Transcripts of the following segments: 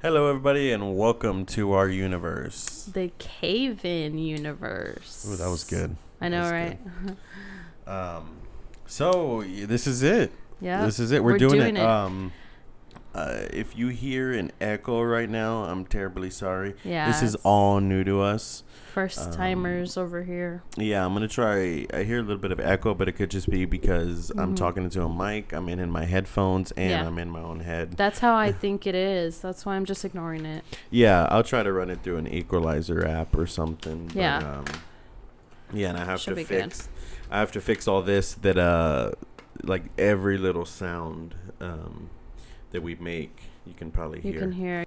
Hello, everybody, and welcome to our universe. The cave in universe. Ooh, that was good. I know, right? Um, so this is it. yeah. This is it. We're, We're doing, doing it. it. Um, uh, if you hear an echo right now, I'm terribly sorry. yeah. this is all new to us. First timers over here. Yeah, I'm gonna try. I hear a little bit of echo, but it could just be because I'm Mhm. talking into a mic. I'm in in my headphones, and Yeah. I'm in my own head. That's how I think it is. That's why I'm just ignoring it. Yeah, I'll try to run it through an equalizer app or something. Yeah. But, um, yeah, and I have Should to be good. fix. I have to fix all this that uh, like every little sound um, that we make, you can probably You hear. can hear.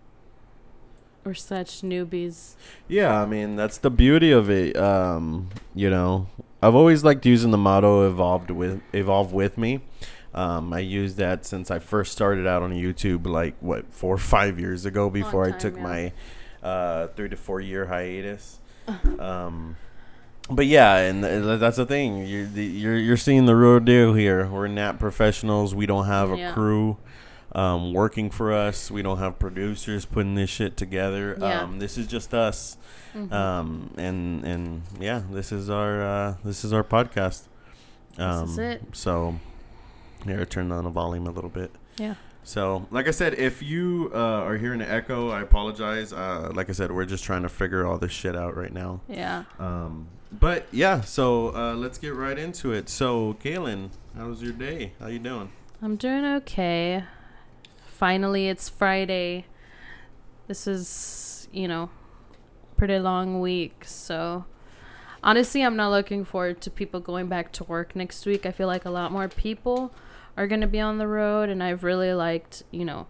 We're such newbies. Yeah, I mean that's the beauty of it. Um, you know, I've always liked using the motto "evolved with evolve with me." Um, I used that since I first started out on YouTube, like what four or five years ago, before I took yeah. my uh, three to four year hiatus. um, but yeah, and th- that's the thing. You're the, you're you're seeing the real deal here. We're not professionals. We don't have a Yeah. crew um, working for us. We don't have producers putting this shit together. Yeah. Um, this is just us. Mhm. Um, and and yeah, this is our uh, this is our podcast. Um, This is it. So here, turn down the volume a little bit. yeah. So, like I said, if you uh, are hearing an echo, I apologize. Uh, like I said, we're just trying to figure all this shit out right now. Yeah. Um, but yeah, so uh, let's get right into it. So, Kaylin, how was your day? How you doing? I'm doing okay. Finally, it's Friday. This is, you know, pretty long week. So, honestly, I'm not looking forward to people going back to work next week. I feel like a lot more people are going to be on the road, and I've really liked, you know,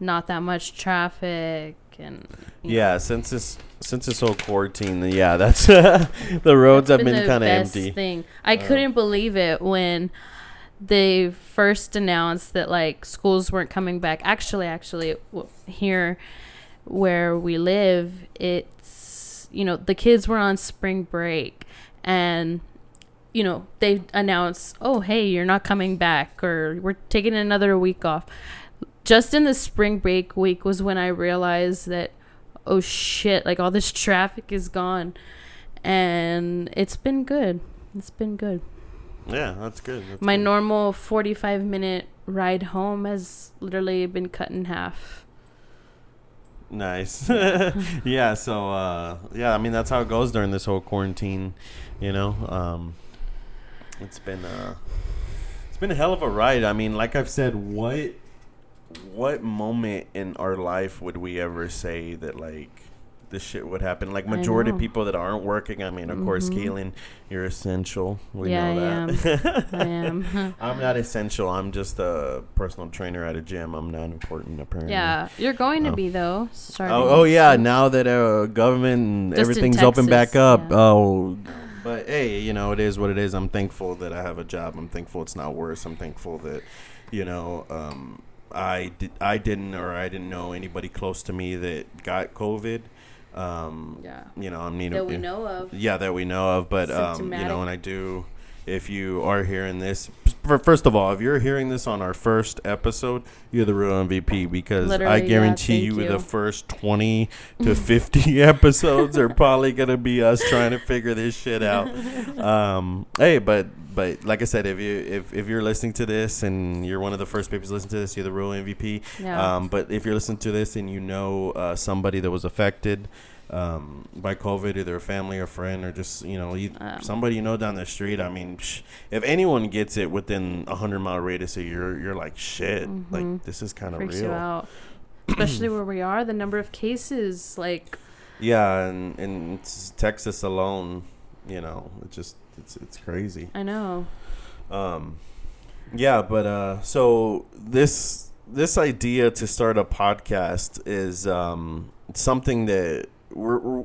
not that much traffic and you know, Yeah, since this since this whole quarantine, yeah, that's the roads That's have been the kind of empty. Thing. I Uh, couldn't believe it when they first announced that like schools weren't coming back. Actually, actually, here where we live, it's you know the kids were on spring break, and you know they announced, oh hey, you're not coming back, or we're taking another week off. Just in the spring break week was when I realized that oh shit, like all this traffic is gone. And it's been good. It's been good. Yeah, that's good. That's My good. normal 45 minute ride home has literally been cut in half. Nice. yeah, so uh yeah, I mean that's how it goes during this whole quarantine, you know. Um it's been uh it's been a hell of a ride. I mean, like I've said, what what moment in our life would we ever say that like this shit would happen? Like majority of people that aren't working, I mean, of course, Mhm. Kaylin, you're essential. We Yeah, know that. I am. I'm not essential. I'm just a personal trainer at a gym. I'm not important apparently. yeah, you're going to Oh. be though. Starting Oh, oh yeah! Now that uh, government everything's open back up. yeah. Oh, but hey, you know it is what it is. I'm thankful that I have a job. I'm thankful it's not worse. I'm thankful that, you know, um, I did I didn't or I didn't know anybody close to me that got COVID. Um, Yeah. you know, I'm need That we know of. yeah, that we know of. But um, you know, and I do. If you are hearing this, first of all, if you're hearing this on our first episode, you're the real MVP because I Literally, yeah, guarantee thank you, you. the first twenty to fifty episodes are probably gonna be us trying to figure this shit out. Um, hey, but but like I said, if you if, if you're listening to this and you're one of the first people to listen to this, you're the real MVP. Yeah. Um, but if you're listening to this and you know uh, somebody that was affected um, by COVID, either a family or friend, or just you know you, Um. somebody you know down the street, I mean, if anyone gets it within a hundred mile radius of you're you're like shit, like Mhm. this is kind of real. Especially where we are, the number of cases, like Yeah, and in Texas alone, you know, it just it's it's crazy. I know. Um, yeah, but uh, so this this idea to start a podcast is um something that we're, we're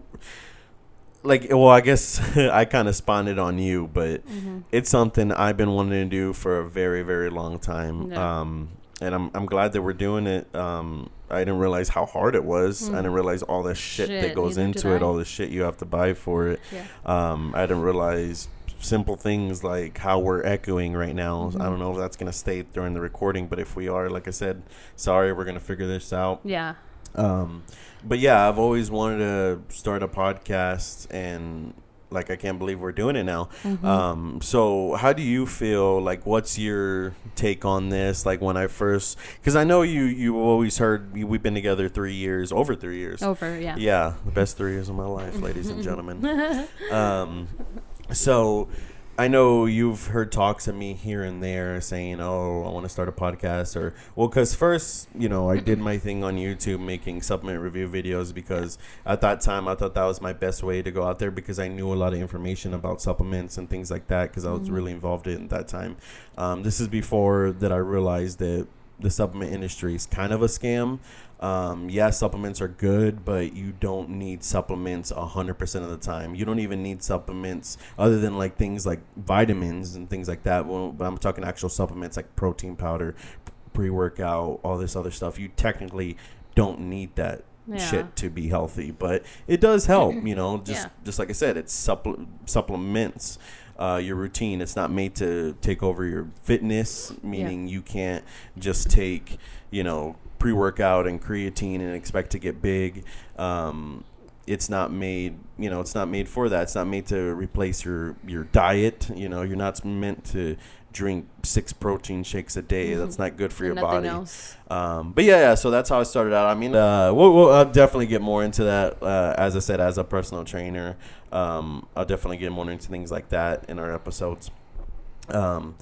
like. Well, I guess I kind of spawned it on you, but hmm it's something I've been wanting to do for a very very long time. Yeah. Um, and I'm I'm glad that we're doing it. Um, I didn't realize how hard it was. I Mm. didn't realize all the shit, that goes into it, all the shit you have to buy for it. Yeah. Um, I didn't realize simple things like how we're echoing right now. I Mhm. don't know if that's gonna stay during the recording, but if we are, like I said, sorry, we're gonna figure this out. Yeah. Um, but yeah, I've always wanted to start a podcast, and like I can't believe we're doing it now. Mm-hmm. Um, so how do you feel? Like, what's your take on this? Like when I first, because I know you you always heard we- we've been together three years, over three years. Over, yeah. Yeah, the best three years of my life, ladies and gentlemen. Um, so I know you've heard talks of me here and there saying, "Oh, I want to start a podcast," or well, because first, you know, I did my thing on YouTube making supplement review videos because at that time I thought that was my best way to go out there because I knew a lot of information about supplements and things like that because I was really involved in that time. Um, this is before that I realized that the supplement industry is kind of a scam. Um, yeah, supplements are good, but you don't need supplements 100% of the time. You don't even need supplements other than like things like vitamins and things like that. Well, but I'm talking actual supplements like protein powder, pre workout, all this other stuff. You technically don't need that Yeah. shit to be healthy, but it does help, you know, just Yeah. just like I said, it's supple- supplements uh, your routine. It's not made to take over your fitness, meaning you can't just take, you know, pre workout and creatine and expect to get big. Um, it's not made, you know, it's not made for that. It's not made to replace your your diet. You know, you're not meant to drink six protein shakes a day. That's not good for your Mm-hmm. Body. Um, but yeah, yeah, so that's how I started out. I mean, uh, we'll, we'll I'll definitely get more into that. Uh, as I said, as a personal trainer, um, I'll definitely get more into things like that in our episodes. Um,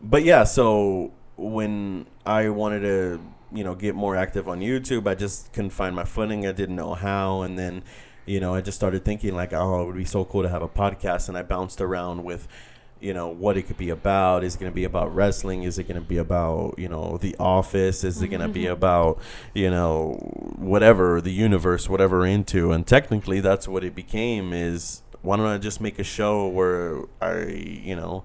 but yeah, so when I wanted to, you know, get more active on YouTube, I just couldn't find my footing. I didn't know how, and then, you know, I just started thinking like, oh, it would be so cool to have a podcast, and I bounced around with you know what it could be about. Is it going to be about wrestling? Is it going to be about you know the office? Is it going to be mm-hmm. about you know whatever the universe whatever into? And technically that's what it became is why don't i just make a show where i you know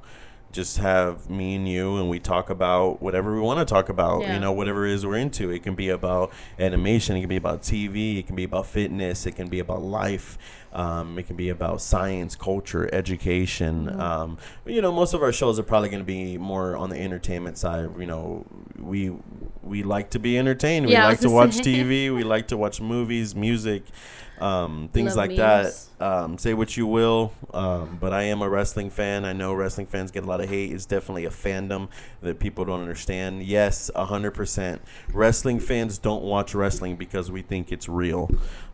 just have me and you and we talk about whatever we want to talk about Yeah. you know whatever it is we're into it can be about animation it can be about tv it can be about fitness it can be about life um, it can be about science culture education Mm-hmm. um, you know most of our shows are probably going to be more on the entertainment side you know we we like to be entertained we Yeah, I like to watch say. tv we like to watch movies music um, things Love like memes. that um, say what you will, um, but I am a wrestling fan. I know wrestling fans get a lot of hate. It's definitely a fandom that people don't understand. Yes, hundred percent. Wrestling fans don't watch wrestling because we think it's real.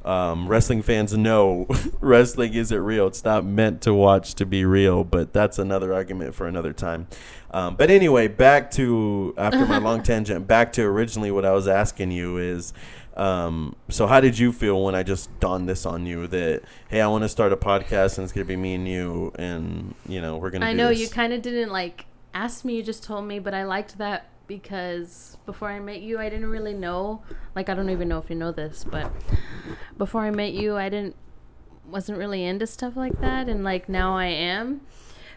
Um, wrestling fans know wrestling isn't real. It's not meant to watch to be real. But that's another argument for another time. Um, but anyway, back to after my long tangent. Back to originally what I was asking you is. Um, so how did you feel when I just dawned this on you that hey, I want to start a podcast and it's gonna be me and you and you know we're gonna. I do know this. you kind of didn't like ask me, you just told me, but I liked that because before I met you, I didn't really know. Like, I don't even know if you know this, but before I met you, I didn't, wasn't really into stuff like that. And like now I am.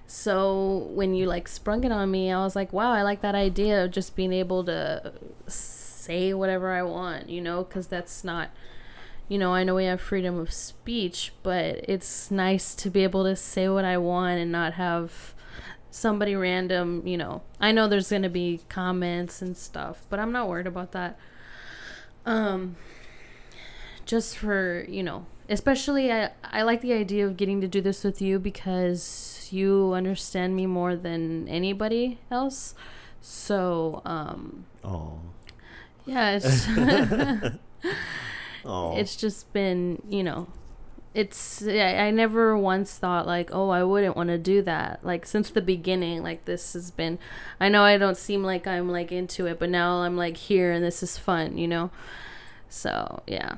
So when you like sprung it on me, I was like, wow, I like that idea of just being able to say whatever I want, you know, because that's not you know, I know we have freedom of speech, but it's nice to be able to say what I want and not have somebody random, you know. I know there's going to be comments and stuff, but I'm not worried about that. Um just for, you know, especially I I like the idea of getting to do this with you because you understand me more than anybody else. So, um Oh, yeah, it's oh, it's just been you know it's i never once thought like oh i wouldn't want to do that like since the beginning like this has been i know i don't seem like i'm like into it but now i'm like here and this is fun you know so yeah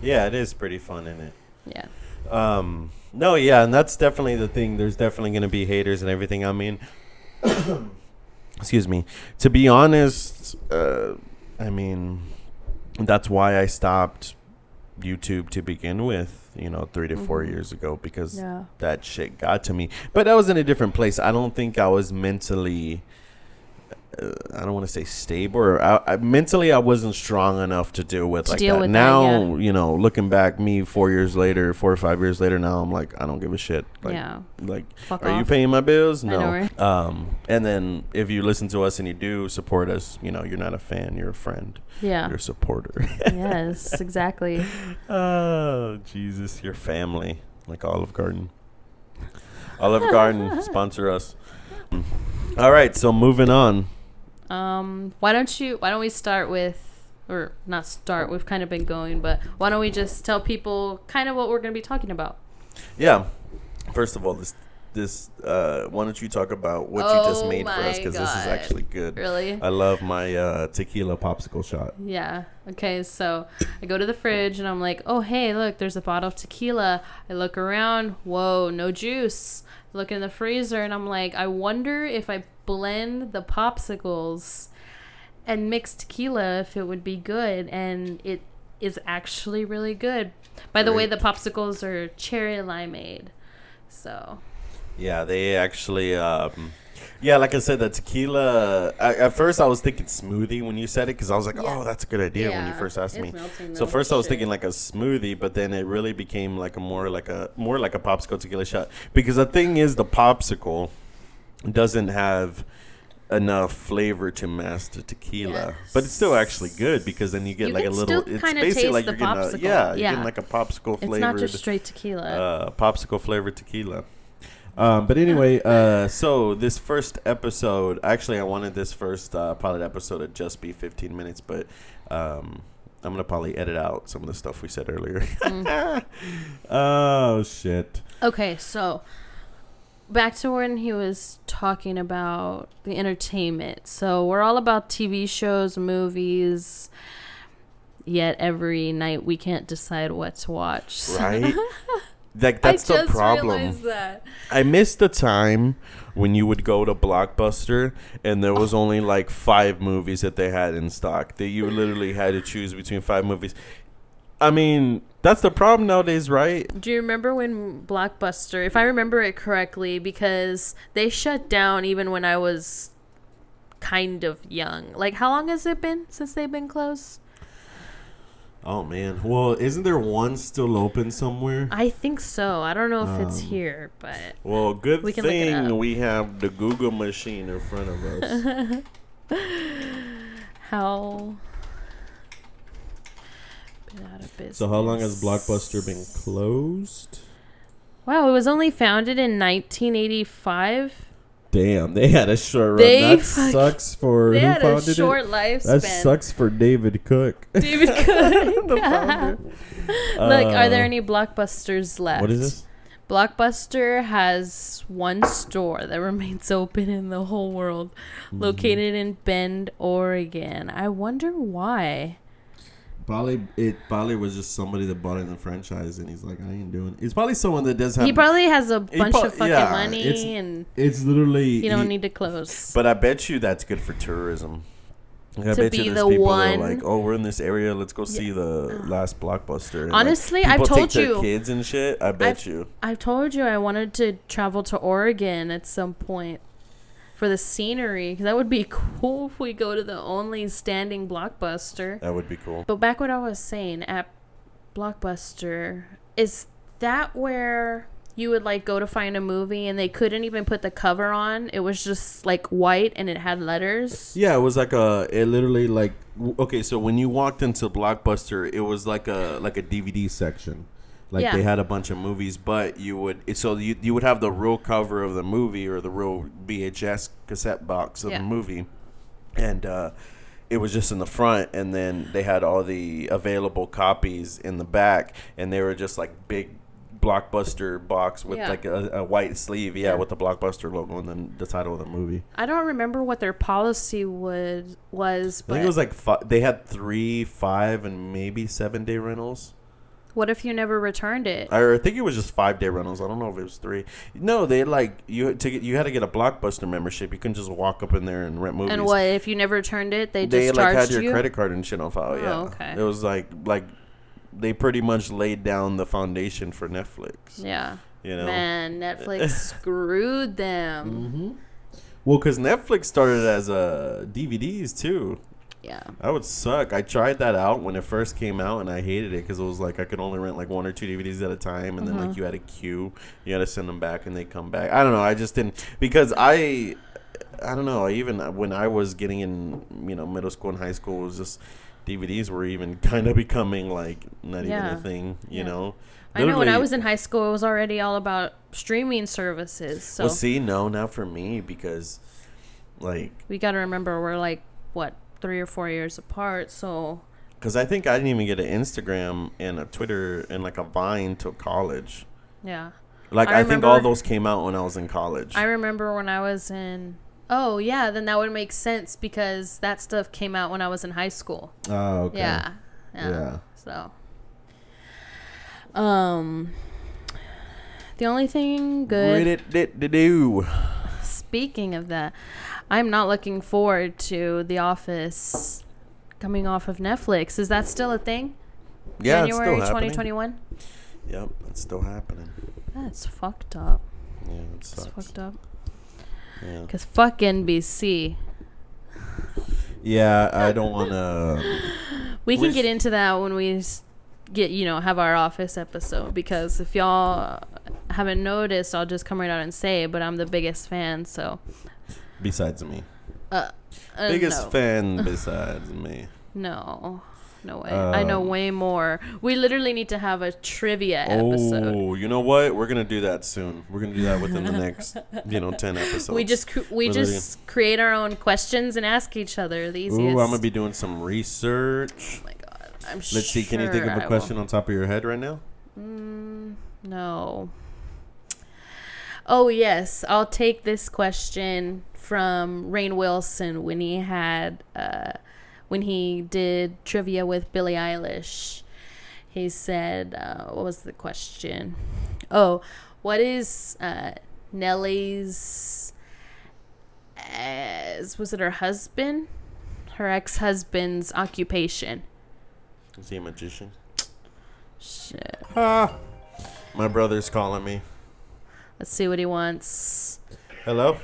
yeah, it is pretty fun, isn't it? yeah Um, no, yeah, and that's definitely the thing. There's definitely going to be haters and everything. I mean, excuse me. To be honest, uh, I mean, that's why I stopped YouTube to begin with. You know, three to 4 Mhm. years ago because yeah that shit got to me. But I was in a different place. I don't think I was mentally uh, I don't want to say stable. Or I, I, mentally, I wasn't strong enough to deal with To like deal that. with that, now, yeah. you know, looking back, me four years later, four or five years later, now I'm like, I don't give a shit. Like, yeah. like, Fuck are you paying my bills? No. know, right? Um, and then if you listen to us and you do support us, you know, you're not a fan, you're a friend, Yeah. you're a supporter. yes, exactly. oh, Jesus, your family, like Olive Garden. Olive Garden sponsor us. All right, so moving on. Um, why don't you? Why don't we start with, or not start? We've kind of been going, but why don't we just tell people kind of what we're going to be talking about? Yeah. First of all, this this uh, why don't you talk about what you just Oh made for us because this is actually good. Really? I love my uh, tequila popsicle shot. Yeah. Okay. So I go to the fridge and I'm like, oh, hey, look, there's a bottle of tequila. I look around. Whoa, no juice. Look in the freezer and I'm like, I wonder if I blend the popsicles and mix tequila, if it would be good. And it is actually really good. By the way, the popsicles are cherry limeade. So Yeah, they actually. Um, yeah, like I said, the tequila. I, at first, I was thinking smoothie when you said it because I was like, Yeah. "Oh, that's a good idea." When you Yeah, first asked it's me, melting so though. first I was thinking like a smoothie, but then it really became like a more like a more like a popsicle tequila shot because the thing is, the popsicle doesn't have enough flavor to mask the tequila, but it's still actually good because then you get You like a can little. still It's kinda basically taste like the you're getting a, popsicle. yeah, you're Yeah. getting like a popsicle it's flavored not just straight tequila. uh, popsicle flavored tequila. Um, but anyway, uh, so this first episode, actually, I wanted this first uh, pilot episode to just be 15 minutes, but um, I'm gonna probably edit out some of the stuff we said earlier. Mm. oh shit! Okay, so back to when he was talking about the entertainment. So we're all about TV shows, movies. Yet every night we can't decide what to watch. Right? Like that's I the problem. that. I miss the time when you would go to Blockbuster and there was only like five movies that they had in stock. That you literally had to choose between five movies. I mean, that's the problem nowadays, right? Do you remember when Blockbuster, if I remember it correctly, because they shut down even when I was kind of young. Like, how long has it been since they've been closed? Oh man. Well, isn't there one still open somewhere? I think so. I don't know if it's Um, here, but Well, good We can look it thing we have the Google machine in front of us. how. Been out of business. so, how long has Blockbuster been closed? Wow, it was only founded in 1985. Damn, they had a short run. They that fuck- sucks for They who had a short it. lifespan. That sucks for David Cook. David Cook. The founder. Look, are there Uh, any blockbusters left? What is this? Blockbuster has one store that remains open in the whole world, Mm-hmm. located in Bend, Oregon. I wonder why. Probably it probably was just somebody that bought it in the franchise and he's like, I ain't doing it. It's probably someone that does have He probably has a bunch prob- of fucking yeah, money it's- and it's literally you don't he- need to close. But I bet you that's good for tourism. I To bet be you there's the people one- that are like, oh, we're in this area. Let's go see the last blockbuster. And, like, Honestly, I've told take their you. kids and shit. I bet you. I told you I wanted to travel to Oregon at some point for the scenery because that would be cool if we go to the only standing blockbuster. That would be cool. But back what I was saying at Blockbuster is that where you would like go to find a movie and they couldn't even put the cover on. It was just like white and it had letters. Yeah, it was like a. It literally like okay. So when you walked into Blockbuster, it was like a like a DVD section. Like Yeah. they had a bunch of movies, but you would so you you would have the real cover of the movie or the real VHS cassette box of Yeah. the movie, and uh, it was just in the front, and then they had all the available copies in the back, and they were just like big blockbuster box with Yeah. like a, a white sleeve, yeah, with the blockbuster logo and then the title of the movie. I don't remember what their policy would was, I but think it was like fi- they had three, five, and maybe seven day rentals. What if you never returned it? I think it was just five day rentals. I don't know if it was three. No, they like you to get, you had to get a blockbuster membership. You couldn't just walk up in there and rent movies. And what if you never returned it? They just they like charged had your you. credit card and shit on file. Oh, yeah, okay. It was like like they pretty much laid down the foundation for Netflix. yeah, You know. man, Netflix screwed them. hmm Well, because Netflix started as uh, DVDs too. Yeah. That would suck. I tried that out when it first came out, and I hated it because it was like I could only rent like one or two DVDs at a time, and then like Mhm. you had a queue. You had to send them back, and they come back. I don't know. I just didn't because I, I don't know. Even when I was getting in, you know, middle school and high school, it was just DVDs were even kind of becoming like not even a thing. You Yeah. know. I know when I was in high school, it was already all about streaming services. So Well, see, no, not for me because, like, we got to remember we're like what three or four years apart. So because I think I didn't even get an Instagram and a Twitter and like a Vine till college. yeah, Like I I, think all those came out when I was in college. I remember when I was in. Oh yeah, then that would make sense because that stuff came out when I was in high school. oh, okay. Yeah, yeah. Yeah. So, um, the only thing good. What it did to do? Speaking of that, I'm not looking forward to The Office coming off of Netflix. Is that still a thing? Yeah, January it's still happening. 2021? Yep, it's still happening. That's fucked up. Yeah, it It's fucked up. Yeah. Because fuck NBC. yeah, I don't want to. We can get into that when we s- get, you know, have our Office episode. Because if y'all haven't noticed, I'll just come right out and say but I'm the biggest fan, so. Besides me, Uh, uh, biggest no. fan besides me. No. No way. I know Um, way more. We literally need to have a trivia episode. Oh, you know what? We're gonna do that soon. We're gonna do that within the next, you know, ten episodes. we just we We're just create our own questions and ask each other the easiest. Ooh, I'm gonna be doing some research. Oh my god, I'm Let's see. Can you think sure of I a will. question on top of your head right now? Mm, no. Oh yes, I'll take this question from Rainn Wilson when he had uh, when he did trivia with Billie Eilish. He said, uh, "What was the question? Oh, what is uh, Nelly's? As was it her husband? Her ex-husband's occupation? Is he a magician? Shit. Ah, my brother's calling me. Let's see what he wants." Hello.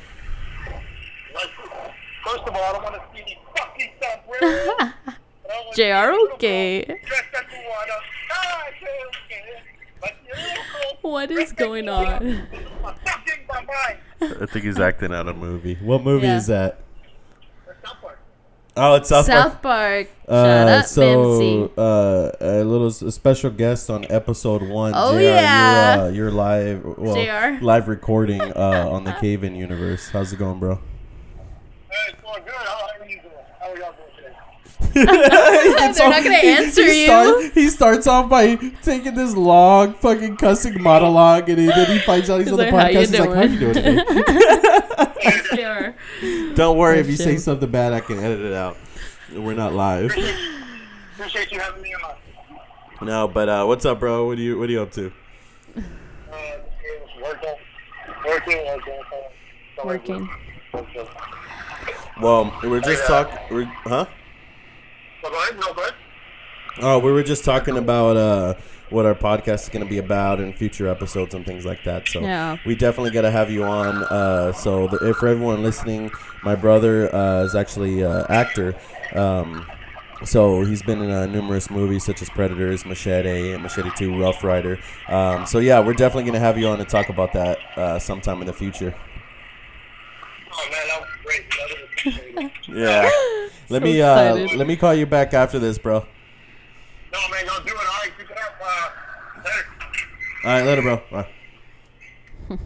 First of all, I don't want to see these fucking stuff. JR, okay. Dress that you wanna. Ah, JR, okay. But you're little What is going on? I'm fucking my mind. I think he's acting out a movie. What movie Yeah. is that? Or somewhere. Oh, it's South, South Park. Park. Shut Uh, up, so Vinci. uh, a little s- a special guest on episode one. Oh, JR, yeah. you're, uh, you're live. Well, JR. live recording uh, on the Cave In universe. How's it going, bro? Hey, it's going good. How, how are you doing? How are y'all doing? They're not gonna answer he you. start- he starts off by taking this long fucking cussing monologue, and he, then he finds out he's, He's on the like, "How podcast. He's like, "How you doing today?" Don't worry, if you say something bad, I can edit it out. We're not live. Appreciate you having me on. No, but uh, what's up, bro? What are you What are you up to? Uh, working. Working, working. Working. Working. Well, we're just talking. We're, huh? So go ahead. No, go ahead. Oh, we were just talking about uh, what our podcast is going to be about and future episodes and things like that. So Yeah. we definitely got to have you on. Uh, so the, if for everyone listening, my brother uh, is actually uh, actor. Um, so he's been in uh, numerous movies such as Predators, Machete, and Machete 2, Rough Rider. Um, so yeah, we're definitely going to have you on to talk about that uh, sometime in the future. Oh, man, that was great. That was. Yeah. let So me uh, let me call you back after this, bro. No, man, don't do it. All right, keep it up. Later. Right, later, bro. Bye.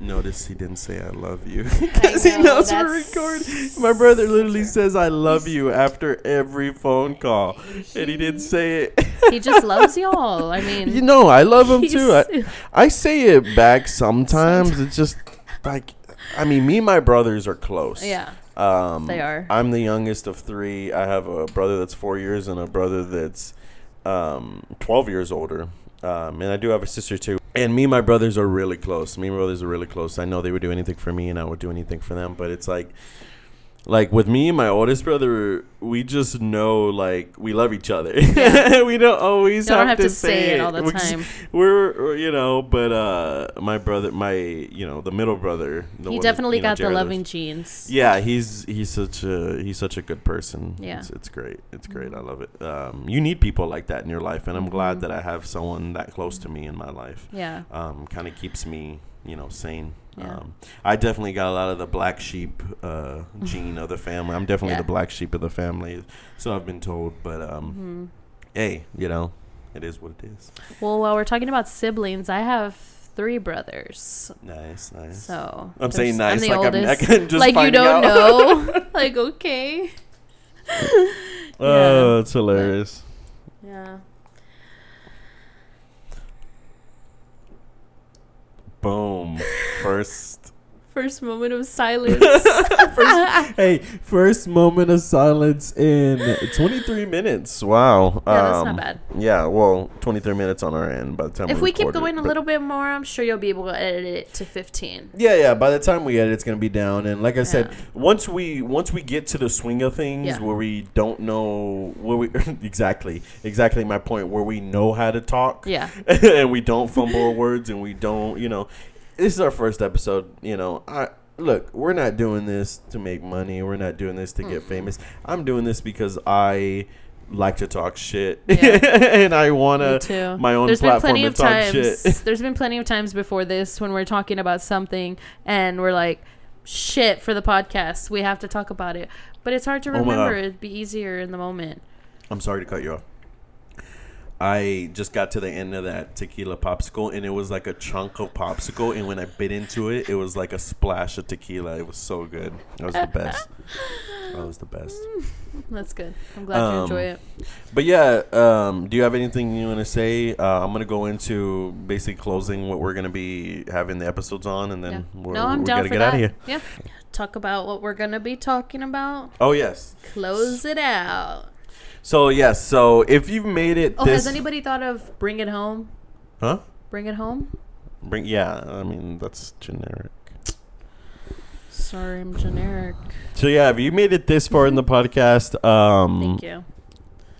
Notice he didn't say I love you because he knows we're recording. My brother literally says I love you after every phone call, and he didn't say it. He just loves y'all. I mean, you know, I love him too. I, I say it back sometimes. It's just like, I mean, me and my brothers are close. yeah. Um, They are. I'm the youngest of three. I have a brother that's four years and a brother that's um, 12 years older. Um, and I do have a sister too. And me and my brothers are really close. Me and my brothers are really close. I know they would do anything for me and I would do anything for them. But it's like, like with me and my oldest brother, we just know like we love each other. Yeah. we don't always don't have, have to, say it all the time. We're you know, but uh, my brother, my you know, the middle brother, the he definitely know, got the loving genes. Yeah, he's he's such a he's such a good person. Yeah. it's, it's great. It's great. I love it. Um, you need people like that in your life, and I'm glad Mhm. that I have someone that close to me in my life. Yeah. Um, kind of keeps me, you know, sane. Yeah. Um, I definitely got a lot of the black sheep uh, gene of the family. I'm definitely Yeah. the black sheep of the family, so I've been told. But um, hmm hey, you know, it is what it is. Well, while we're talking about siblings, I have three brothers. Nice, nice. So I'm saying nice, the like I'm, I can just like you don't out. know. like okay. Oh, it's hilarious. Yeah. Boom. First. First moment of silence. hey, first moment of silence in 23 minutes. Wow. Yeah, that's not Um, bad. Yeah, well, 23 minutes on our end by the time if we keep record it, going a little bit more, I'm sure you'll be able to edit it to 15. Yeah, yeah. By the time we edit, it's gonna be down. And like I said, once we once we get to the swing of things, Yeah. where we don't know where we exactly exactly my point, where we know how to talk, Yeah. and we don't fumble words, and we don't, you know, this is our first episode. You know, I look, we're not doing this to make money. We're not doing this to get famous. I'm doing this because I like to talk shit, Yeah. and I wanna too. my own There's been platform plenty to of talk times. shit. there's been plenty of times before this when we're talking about something and we're like, "Shit!" For the podcast, we have to talk about it. But it's hard to Oh remember. It'd be easier in the moment. I'm sorry to cut you off. I just got to the end of that tequila popsicle, and it was like a chunk of popsicle. And when I bit into it, it was like a splash of tequila. It was so good. That was the best. That was the best. That's good. I'm glad you Um, enjoy it. But yeah, um, do you have anything you want to say? Uh, I'm gonna go into basically closing what we're gonna be having the episodes on, and then Yeah. we're, no, I'm we down gotta get that. out of here. Yeah. Talk about what we're gonna be talking about. Oh yes. Close it out. So yes. So if you've made it, Oh, this has anybody thought of bring it home? huh? Bring it home. Bring yeah. I mean that's generic. Sorry, I'm generic. So yeah, if you made it this far in the podcast, um, Thank you.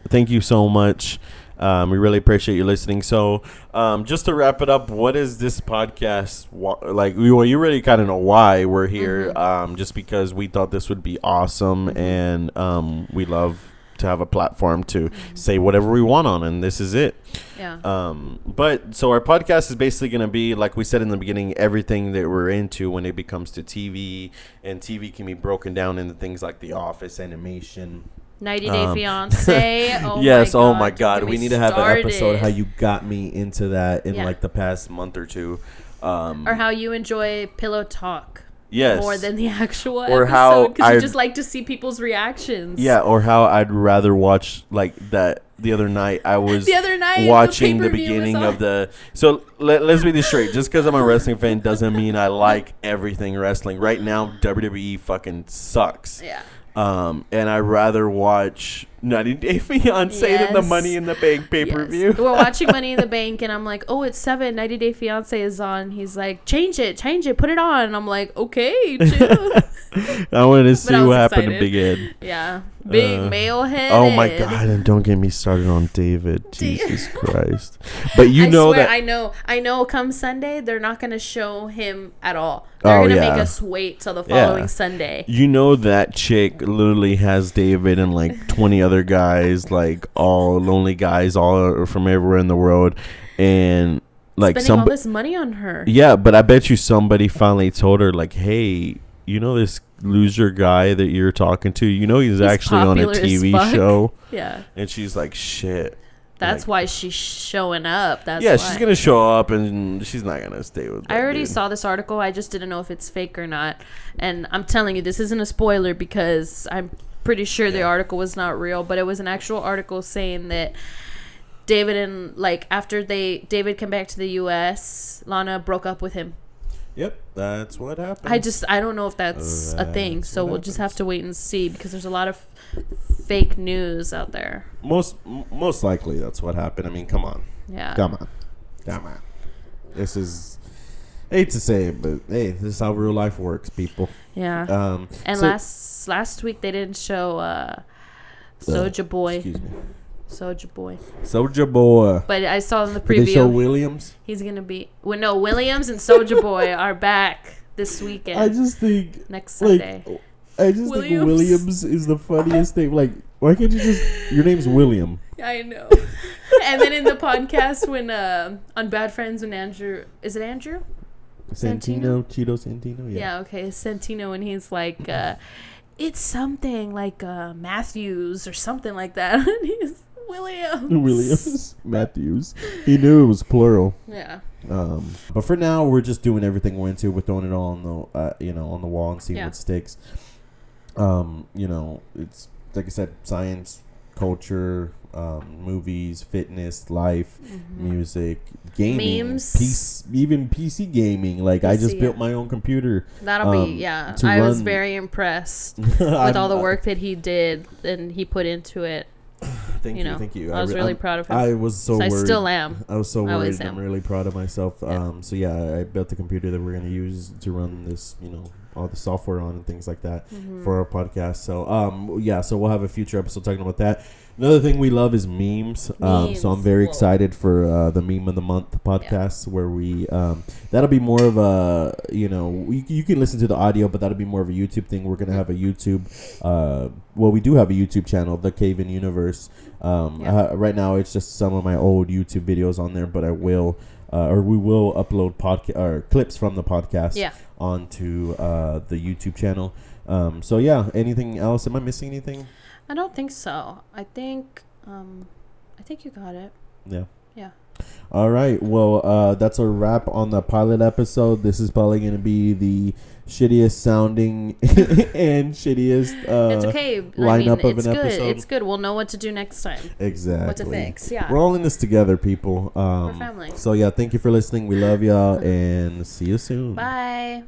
thank you so much. Um, we really appreciate you listening. So, um, just to wrap it up, what is this podcast like? We, well, you already kind of know why we're here. Mhm. Um, just because we thought this would be awesome, Mhm. and um, we love to have a platform to Mhm. say whatever we want on, and this is it. Yeah. Um, but so our podcast is basically going to be like we said in the beginning, everything that we're into when it becomes to TV, and TV can be broken down into things like The Office, animation. 90 Day um, Fiance. Oh yes, my oh my God, we need to have an episode how you got me into that in Yeah. like the past month or two. Um, or how you enjoy pillow talk yes, more than the actual Or how because you just like to see people's reactions. yeah, or how I'd rather watch like that. The other night, I was The other night, watching the, pay-per-view beginning of the. So let, let's be this straight. Just because I'm a wrestling fan doesn't mean I like everything wrestling. Right now, WWE fucking sucks. Yeah. Um, and I'd rather watch 90 Day Fiance than the Money in the Bank pay per view. Yes. We're watching Money in the Bank, and I'm like, oh, it's seven. 90 Day Fiance is on. He's like, change it, change it, put it on. And I'm like, okay. I wanted to see what happened to excited. Big Ed. yeah. Big Uh, male head. Oh my god! And don't get me started on David. Jesus Christ! But you I know swear, that I know, I know. Come Sunday, they're not gonna show him at all. They're Oh, gonna yeah. make us wait till the Yeah. following Sunday. you know that chick literally has David and like twenty other guys, like all lonely guys, all from everywhere in the world, and like Spending some all this money on her. Yeah, but I bet you somebody finally told her like, "Hey, you know this loser guy that you're talking to? You know he's, He's actually on a TV show." Yeah. And she's like, "Shit." That's Like- why she's showing up. That's yeah, why. she's gonna show up and she's not gonna stay with. Me. I already dude. saw this article. I just didn't know if it's fake or not. And I'm telling you, this isn't a spoiler because I'm pretty sure the article was not real, but it was an actual article saying that David and like after they David came back to the U.S., Lana broke up with him. Yep, that's what happened. I just I don't know if that's a thing, so we'll just have to wait and see because there's a lot of fake news out there. most m- most likely that's what happened. I mean, come on, Yeah. come on, come on. This is hate to say it, but hey, this is how real life works, people. Yeah. Um, and so- last last week they didn't show uh, Soja Boy. excuse me, Soja Boy. Soldier Boy. But I saw in the Did they show Williams? he's gonna be. Well, no, Williams and Soja Boy are back this weekend. I just think next like Sunday. I just Williams. think Williams is the funniest thing. Like, why can't you just your name's William? I know. and then in the podcast when uh, on Bad Friends when Andrew is it Andrew? Santino, Cheeto Santino. Yeah, Yeah. okay, Santino and he's like uh, it's something like uh, Matthews or something like that. and he's Williams. Williams Matthews. He knew it was plural. Yeah. Um, but for now, we're just doing everything we're into. We're throwing it all on the, uh, you know, on the wall and seeing Yeah. what sticks. Um, you know, it's like I said, science, culture, um, movies, fitness, life, music, gaming, Mm-hmm. Memes. piece, even PC gaming. Like I just built my own computer. That'll um, be yeah. I was very impressed with all the work that he did and he put into it. Thank you you, know, thank you. I was re- really I'm- proud of him. I was so I worried. still am. I was so I worried. I'm really proud of myself. Yeah. Um, so yeah, I built the computer that we're gonna use to run this, you know, all the software on and things like that Mm-hmm. for our podcast. So um, yeah, so we'll have a future episode talking about that. Another thing we love is memes. Um, so I'm very Whoa. excited for uh, the meme of the month podcast where we um, that'll be more of a you know you, you can listen to the audio, but that'll be more of a YouTube thing. We're gonna have a YouTube. Uh, well, we do have a YouTube channel, The Cave in Universe. Um, Yeah. uh, right now, it's just some of my old YouTube videos on there, but I will. Uh, or we will upload podcast or clips from the podcast Yeah. onto uh, the YouTube channel. Um, so yeah, anything else? Am I missing anything? I don't think so. I think um I think you got it. Yeah. Yeah. All right. Well, uh, that's a wrap on the pilot episode. This is probably going to be the shittiest sounding and shittiest. Uh, it's okay. I mean, lineup of it's an good. episode. It's good. We'll know what to do next time. Exactly. What to fix. Yeah. We're all in this together, people. Um, family. So yeah, thank you for listening. We love y'all, and see you soon. Bye.